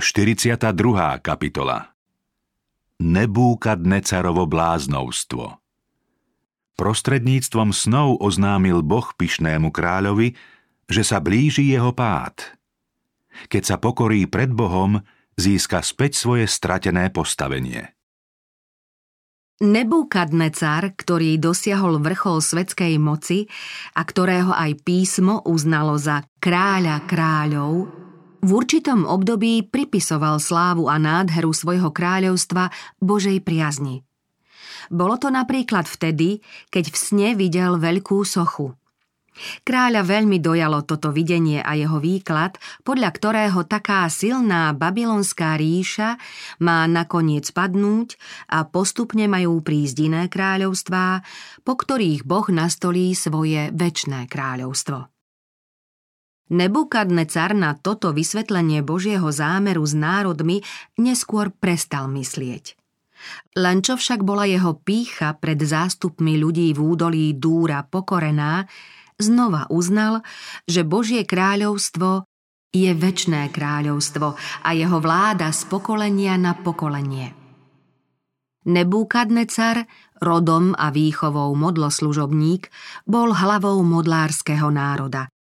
42. kapitola Nebúkadnecarovo bláznovstvo Prostredníctvom snov oznámil Boh pyšnému kráľovi, že sa blíži jeho pád. Keď sa pokorí pred Bohom, získa späť svoje stratené postavenie. Nebúkadnecar, ktorý dosiahol vrchol svetskej moci a ktorého aj písmo uznalo za kráľa kráľov, v určitom období pripisoval slávu a nádheru svojho kráľovstva Božej priazni. Bolo to napríklad vtedy, keď v sne videl veľkú sochu. Kráľa veľmi dojalo toto videnie a jeho výklad, podľa ktorého taká silná babylonská ríša má nakoniec padnúť a postupne majú prísť iné kráľovstvá, po ktorých Boh nastolí svoje väčné kráľovstvo. Nebukadnecar na toto vysvetlenie Božieho zámeru s národmi neskôr prestal myslieť. Len čo však bola jeho pícha pred zástupmi ľudí v údolí Dúra pokorená, znova uznal, že Božie kráľovstvo je väčné kráľovstvo a jeho vláda z pokolenia na pokolenie. Nebúkadnecar, rodom a výchovou modloslužobník, bol hlavou modlárskeho národa –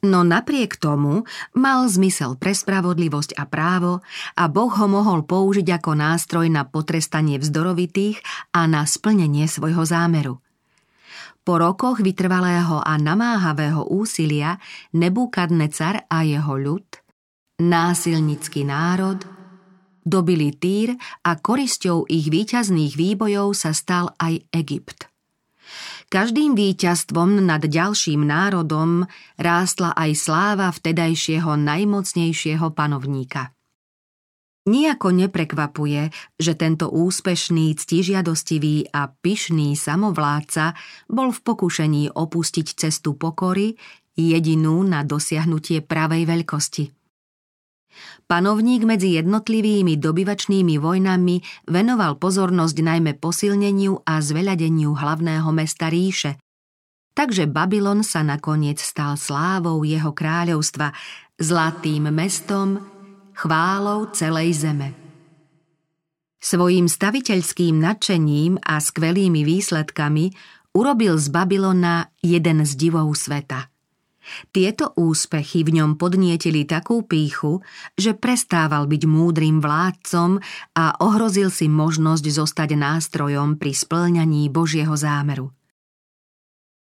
No napriek tomu mal zmysel pre spravodlivosť a právo a Boh ho mohol použiť ako nástroj na potrestanie vzdorovitých a na splnenie svojho zámeru. Po rokoch vytrvalého a namáhavého úsilia Nebukadnecar a jeho ľud, násilnický národ, dobili Týr a korisťou ich výťazných výbojov sa stal aj Egypt. Každým víťazstvom nad ďalším národom rástla aj sláva vtedajšieho najmocnejšieho panovníka. Nijako neprekvapuje, že tento úspešný, ctižiadostivý a pyšný samovládca bol v pokušení opustiť cestu pokory, jedinú na dosiahnutie pravej veľkosti – Panovník medzi jednotlivými dobyvačnými vojnami venoval pozornosť najmä posilneniu a zveľadeniu hlavného mesta ríše. Takže Babylon sa nakoniec stal slávou jeho kráľovstva, zlatým mestom, chválou celej zeme. Svojím staviteľským nadšením a skvelými výsledkami urobil z Babylona jeden z divov sveta – tieto úspechy v ňom podnietili takú píchu, že prestával byť múdrym vládcom a ohrozil si možnosť zostať nástrojom pri splňaní Božieho zámeru.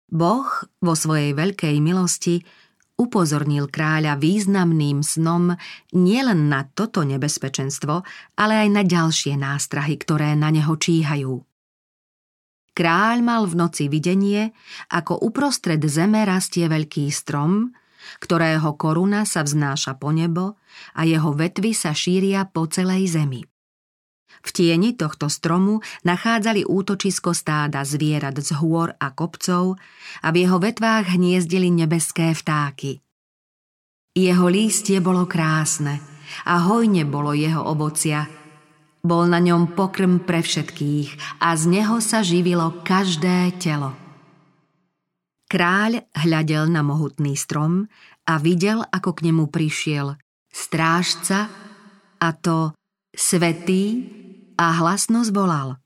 Boh vo svojej veľkej milosti upozornil kráľa významným snom nielen na toto nebezpečenstvo, ale aj na ďalšie nástrahy, ktoré na neho číhajú. Kráľ mal v noci videnie, ako uprostred zeme rastie veľký strom, ktorého koruna sa vznáša po nebo a jeho vetvy sa šíria po celej zemi. V tieni tohto stromu nachádzali útočisko stáda zvierat z hôr a kopcov a v jeho vetvách hniezdili nebeské vtáky. Jeho lístie bolo krásne a hojne bolo jeho ovocia – bol na ňom pokrm pre všetkých a z neho sa živilo každé telo. Kráľ hľadel na mohutný strom a videl, ako k nemu prišiel strážca a to svetý a hlasno zvolal.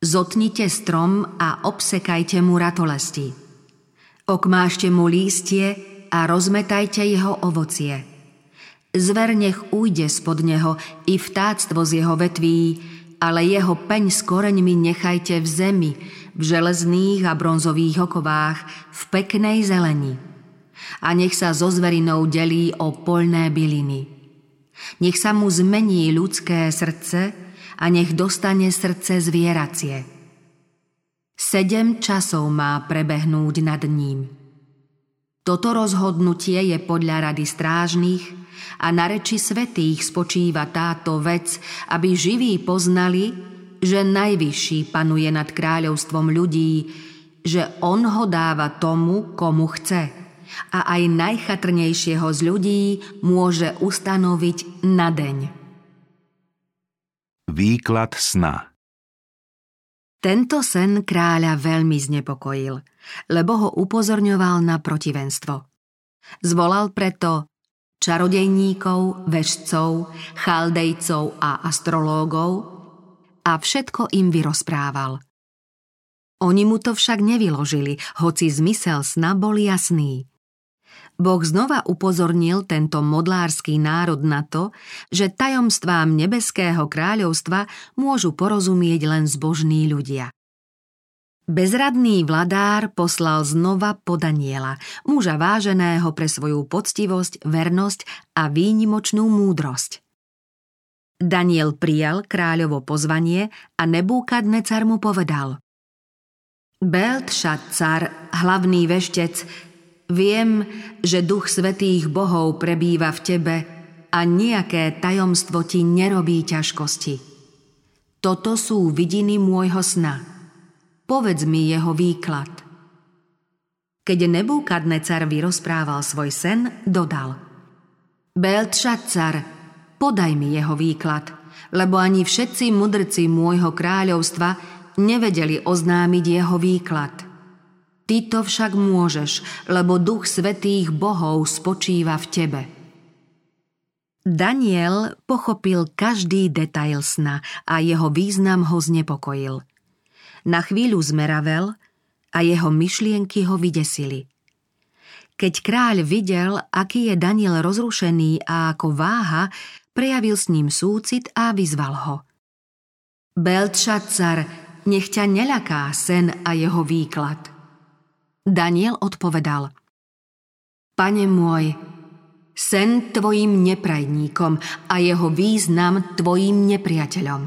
Zotnite strom a obsekajte mu ratolesti. Okmášte mu lístie a rozmetajte jeho ovocie – Zver nech ujde spod neho i vtáctvo z jeho vetví, ale jeho peň s koreňmi nechajte v zemi, v železných a bronzových okovách, v peknej zeleni. A nech sa so zverinou delí o polné byliny. Nech sa mu zmení ľudské srdce a nech dostane srdce zvieracie. Sedem časov má prebehnúť nad ním. Toto rozhodnutie je podľa rady strážnych a na reči svetých spočíva táto vec, aby živí poznali, že najvyšší panuje nad kráľovstvom ľudí, že on ho dáva tomu, komu chce a aj najchatrnejšieho z ľudí môže ustanoviť na deň. Výklad sna Tento sen kráľa veľmi znepokojil, lebo ho upozorňoval na protivenstvo. Zvolal preto čarodejníkov, vežcov, chaldejcov a astrológov a všetko im vyrozprával. Oni mu to však nevyložili, hoci zmysel sna bol jasný. Boh znova upozornil tento modlársky národ na to, že tajomstvám nebeského kráľovstva môžu porozumieť len zbožní ľudia. Bezradný vladár poslal znova podaniela, muža váženého pre svoju poctivosť, vernosť a výnimočnú múdrosť. Daniel prijal kráľovo pozvanie a Nebúkadnecar mu povedal Beltšacar, hlavný veštec, viem, že duch svetých bohov prebýva v tebe a nejaké tajomstvo ti nerobí ťažkosti. Toto sú vidiny môjho sna – Povedz mi jeho výklad. Keď Nebúkadnecar vyrozprával svoj sen, dodal Beltšacar, podaj mi jeho výklad, lebo ani všetci mudrci môjho kráľovstva nevedeli oznámiť jeho výklad. Ty to však môžeš, lebo duch svetých bohov spočíva v tebe. Daniel pochopil každý detail sna a jeho význam ho znepokojil – na chvíľu zmeravel a jeho myšlienky ho vydesili. Keď kráľ videl, aký je Daniel rozrušený a ako váha, prejavil s ním súcit a vyzval ho. Beltšacar, nech ťa neľaká sen a jeho výklad. Daniel odpovedal. Pane môj, sen tvojim neprajníkom a jeho význam tvojim nepriateľom.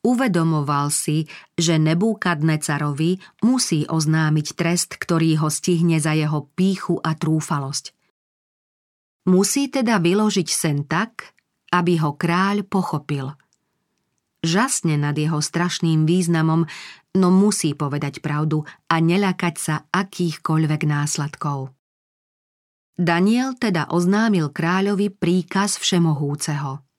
Uvedomoval si, že Nebúkadnecarovi musí oznámiť trest, ktorý ho stihne za jeho píchu a trúfalosť. Musí teda vyložiť sen tak, aby ho kráľ pochopil. Žasne nad jeho strašným významom, no musí povedať pravdu a neľakať sa akýchkoľvek následkov. Daniel teda oznámil kráľovi príkaz všemohúceho –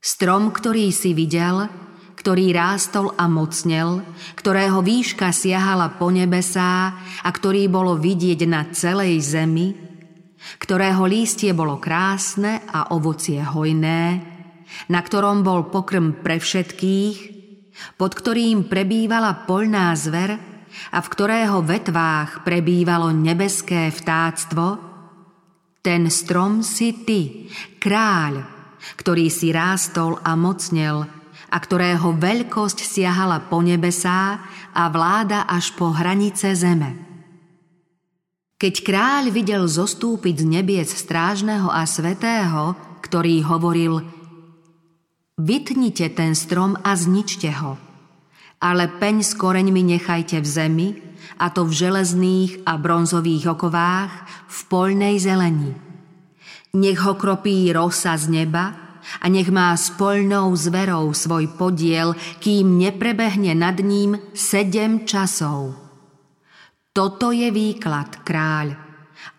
Strom, ktorý si videl, ktorý rástol a mocnel, ktorého výška siahala po nebesá a ktorý bolo vidieť na celej zemi, ktorého lístie bolo krásne a ovocie hojné, na ktorom bol pokrm pre všetkých, pod ktorým prebývala polná zver a v ktorého vetvách prebývalo nebeské vtáctvo, ten strom si ty, kráľ, ktorý si rástol a mocnel a ktorého veľkosť siahala po nebesá a vláda až po hranice zeme. Keď kráľ videl zostúpiť z nebiec strážneho a svetého, ktorý hovoril Vytnite ten strom a zničte ho, ale peň s koreňmi nechajte v zemi, a to v železných a bronzových okovách, v poľnej zelení nech ho kropí rosa z neba a nech má spolnou zverou svoj podiel, kým neprebehne nad ním sedem časov. Toto je výklad, kráľ,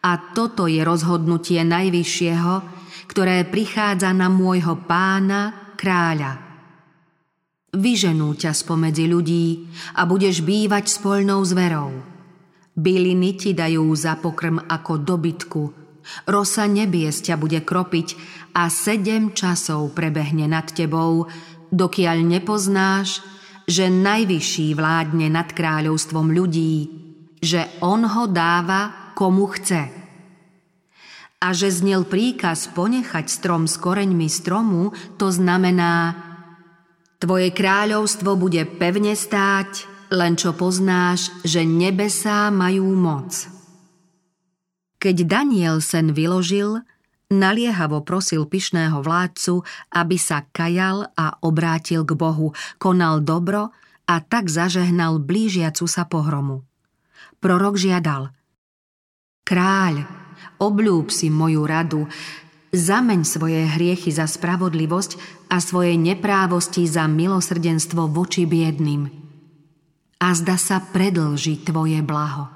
a toto je rozhodnutie Najvyššieho, ktoré prichádza na môjho pána, kráľa. Vyženú ťa spomedzi ľudí a budeš bývať spolnou zverou. Byliny ti dajú za pokrm ako dobytku – Rosa nebies ťa bude kropiť a sedem časov prebehne nad tebou, dokiaľ nepoznáš, že najvyšší vládne nad kráľovstvom ľudí, že on ho dáva komu chce. A že znel príkaz ponechať strom s koreňmi stromu, to znamená Tvoje kráľovstvo bude pevne stáť, len čo poznáš, že nebesá majú moc. Keď Daniel sen vyložil, naliehavo prosil pyšného vládcu, aby sa kajal a obrátil k Bohu, konal dobro a tak zažehnal blížiacu sa pohromu. Prorok žiadal Kráľ, obľúb si moju radu, zameň svoje hriechy za spravodlivosť a svoje neprávosti za milosrdenstvo voči biedným. A zda sa predlží tvoje blaho.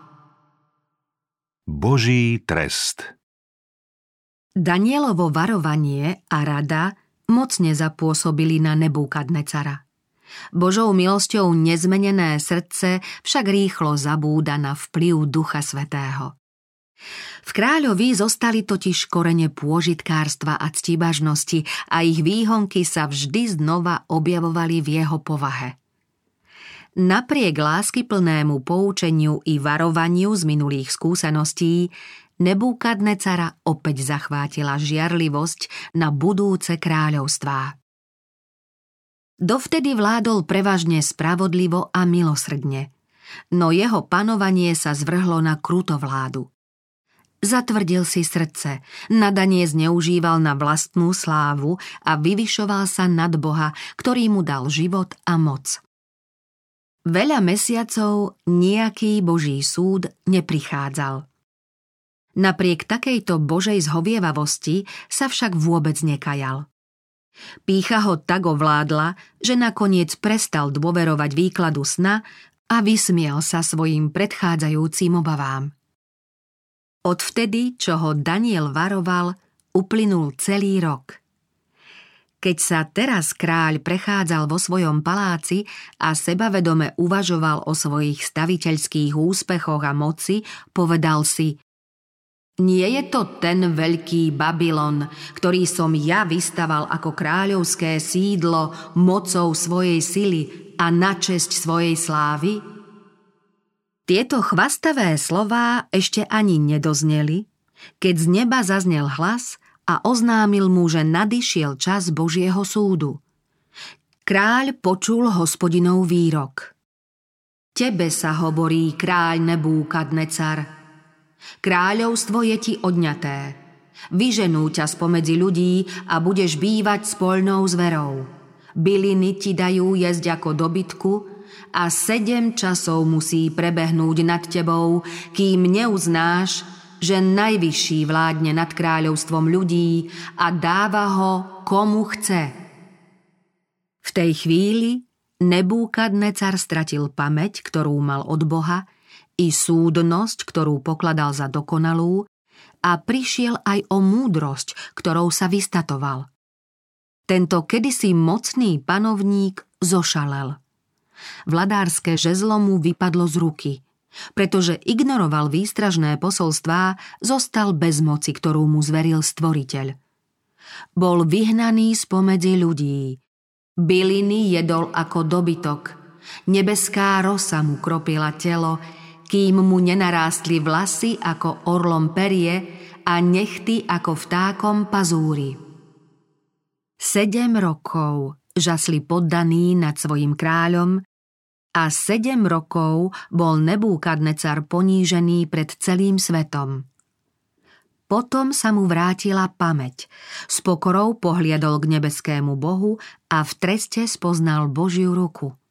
Boží trest Danielovo varovanie a rada mocne zapôsobili na Nebúkadnecara. Božou milosťou nezmenené srdce však rýchlo zabúda na vplyv Ducha Svetého. V kráľovi zostali totiž korene pôžitkárstva a ctibažnosti a ich výhonky sa vždy znova objavovali v jeho povahe. Napriek láskyplnému poučeniu i varovaniu z minulých skúseností, Nebúkadnecara opäť zachvátila žiarlivosť na budúce kráľovstvá. Dovtedy vládol prevažne spravodlivo a milosrdne, no jeho panovanie sa zvrhlo na krutovládu. Zatvrdil si srdce, nadanie zneužíval na vlastnú slávu a vyvyšoval sa nad Boha, ktorý mu dal život a moc. Veľa mesiacov nejaký boží súd neprichádzal. Napriek takejto božej zhovievavosti sa však vôbec nekajal. Pícha ho tak ovládla, že nakoniec prestal dôverovať výkladu sna a vysmiel sa svojim predchádzajúcim obavám. Odvtedy, čo ho Daniel varoval, uplynul celý rok. Keď sa teraz kráľ prechádzal vo svojom paláci a sebavedome uvažoval o svojich staviteľských úspechoch a moci, povedal si nie je to ten veľký Babylon, ktorý som ja vystaval ako kráľovské sídlo mocou svojej sily a na česť svojej slávy? Tieto chvastavé slová ešte ani nedozneli, keď z neba zaznel hlas a oznámil mu, že nadišiel čas Božieho súdu. Kráľ počul hospodinov výrok. Tebe sa hovorí kráľ Nebúkadnecar – Kráľovstvo je ti odňaté. Vyženú ťa spomedzi ľudí a budeš bývať spolnou zverou. Byliny ti dajú jesť ako dobytku a sedem časov musí prebehnúť nad tebou, kým neuznáš, že najvyšší vládne nad kráľovstvom ľudí a dáva ho komu chce. V tej chvíli Nebúkadnecar stratil pamäť, ktorú mal od Boha i súdnosť, ktorú pokladal za dokonalú, a prišiel aj o múdrosť, ktorou sa vystatoval. Tento kedysi mocný panovník zošalel. Vladárske žezlo mu vypadlo z ruky. Pretože ignoroval výstražné posolstvá, zostal bez moci, ktorú mu zveril stvoriteľ. Bol vyhnaný spomedzi ľudí. Byliny jedol ako dobytok. Nebeská rosa mu kropila telo, kým mu nenarástli vlasy ako orlom perie a nechty ako vtákom pazúry. Sedem rokov žasli poddaný nad svojim kráľom a sedem rokov bol Nebúkadnecar ponížený pred celým svetom. Potom sa mu vrátila pamäť. S pokorou pohliadol k nebeskému Bohu a v treste spoznal Božiu ruku –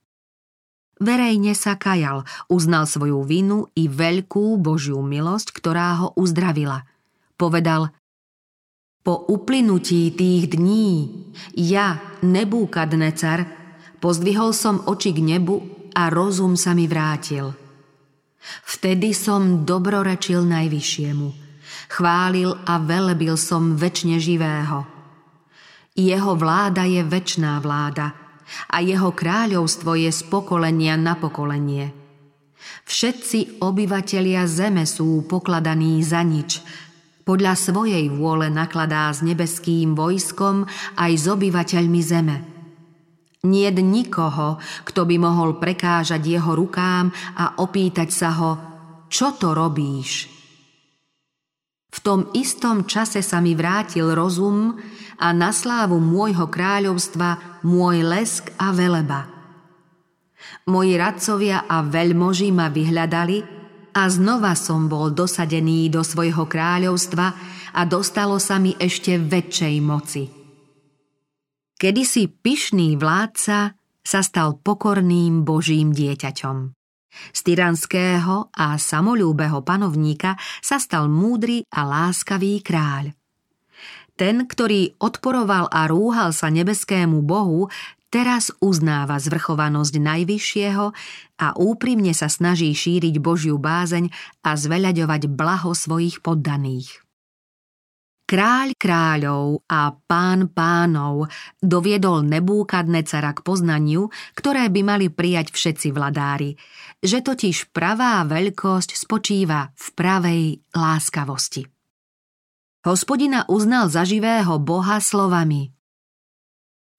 Verejne sa kajal, uznal svoju vinu i veľkú Božiu milosť, ktorá ho uzdravila. Povedal, po uplynutí tých dní, ja, Nebúkadnecar, pozdvihol som oči k nebu a rozum sa mi vrátil. Vtedy som dobrorečil Najvyššiemu, chválil a velebil som väčšine živého. Jeho vláda je väčná vláda – a jeho kráľovstvo je z pokolenia na pokolenie. Všetci obyvatelia zeme sú pokladaní za nič. Podľa svojej vôle nakladá s nebeským vojskom aj s obyvateľmi zeme. Niet nikoho, kto by mohol prekážať jeho rukám a opýtať sa ho, čo to robíš? V tom istom čase sa mi vrátil rozum a na slávu môjho kráľovstva môj lesk a veleba. Moji radcovia a veľmoži ma vyhľadali a znova som bol dosadený do svojho kráľovstva a dostalo sa mi ešte väčšej moci. Kedysi pyšný vládca sa stal pokorným božím dieťaťom. Z tyranského a samolúbeho panovníka sa stal múdry a láskavý kráľ. Ten, ktorý odporoval a rúhal sa nebeskému Bohu, teraz uznáva zvrchovanosť Najvyššieho a úprimne sa snaží šíriť Božiu bázeň a zveľaďovať blaho svojich poddaných. Kráľ kráľov a pán pánov doviedol Nebúkadnecara k poznaniu, ktoré by mali prijať všetci vladári, že totiž pravá veľkosť spočíva v pravej láskavosti. Hospodina uznal za živého Boha slovami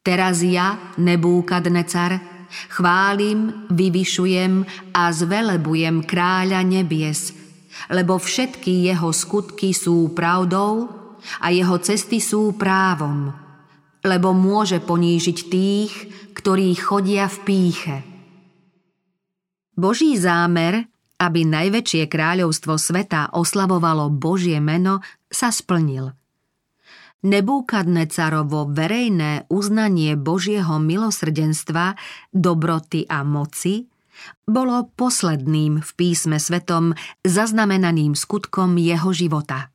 Teraz ja, Nebúkadnecar, chválim, vyvyšujem a zvelebujem kráľa nebies, lebo všetky jeho skutky sú pravdou a jeho cesty sú právom, lebo môže ponížiť tých, ktorí chodia v píche. Boží zámer, aby najväčšie kráľovstvo sveta oslavovalo Božie meno, sa splnil. Nebúkadnecarovo verejné uznanie Božieho milosrdenstva, dobroty a moci bolo posledným v písme svetom zaznamenaným skutkom jeho života.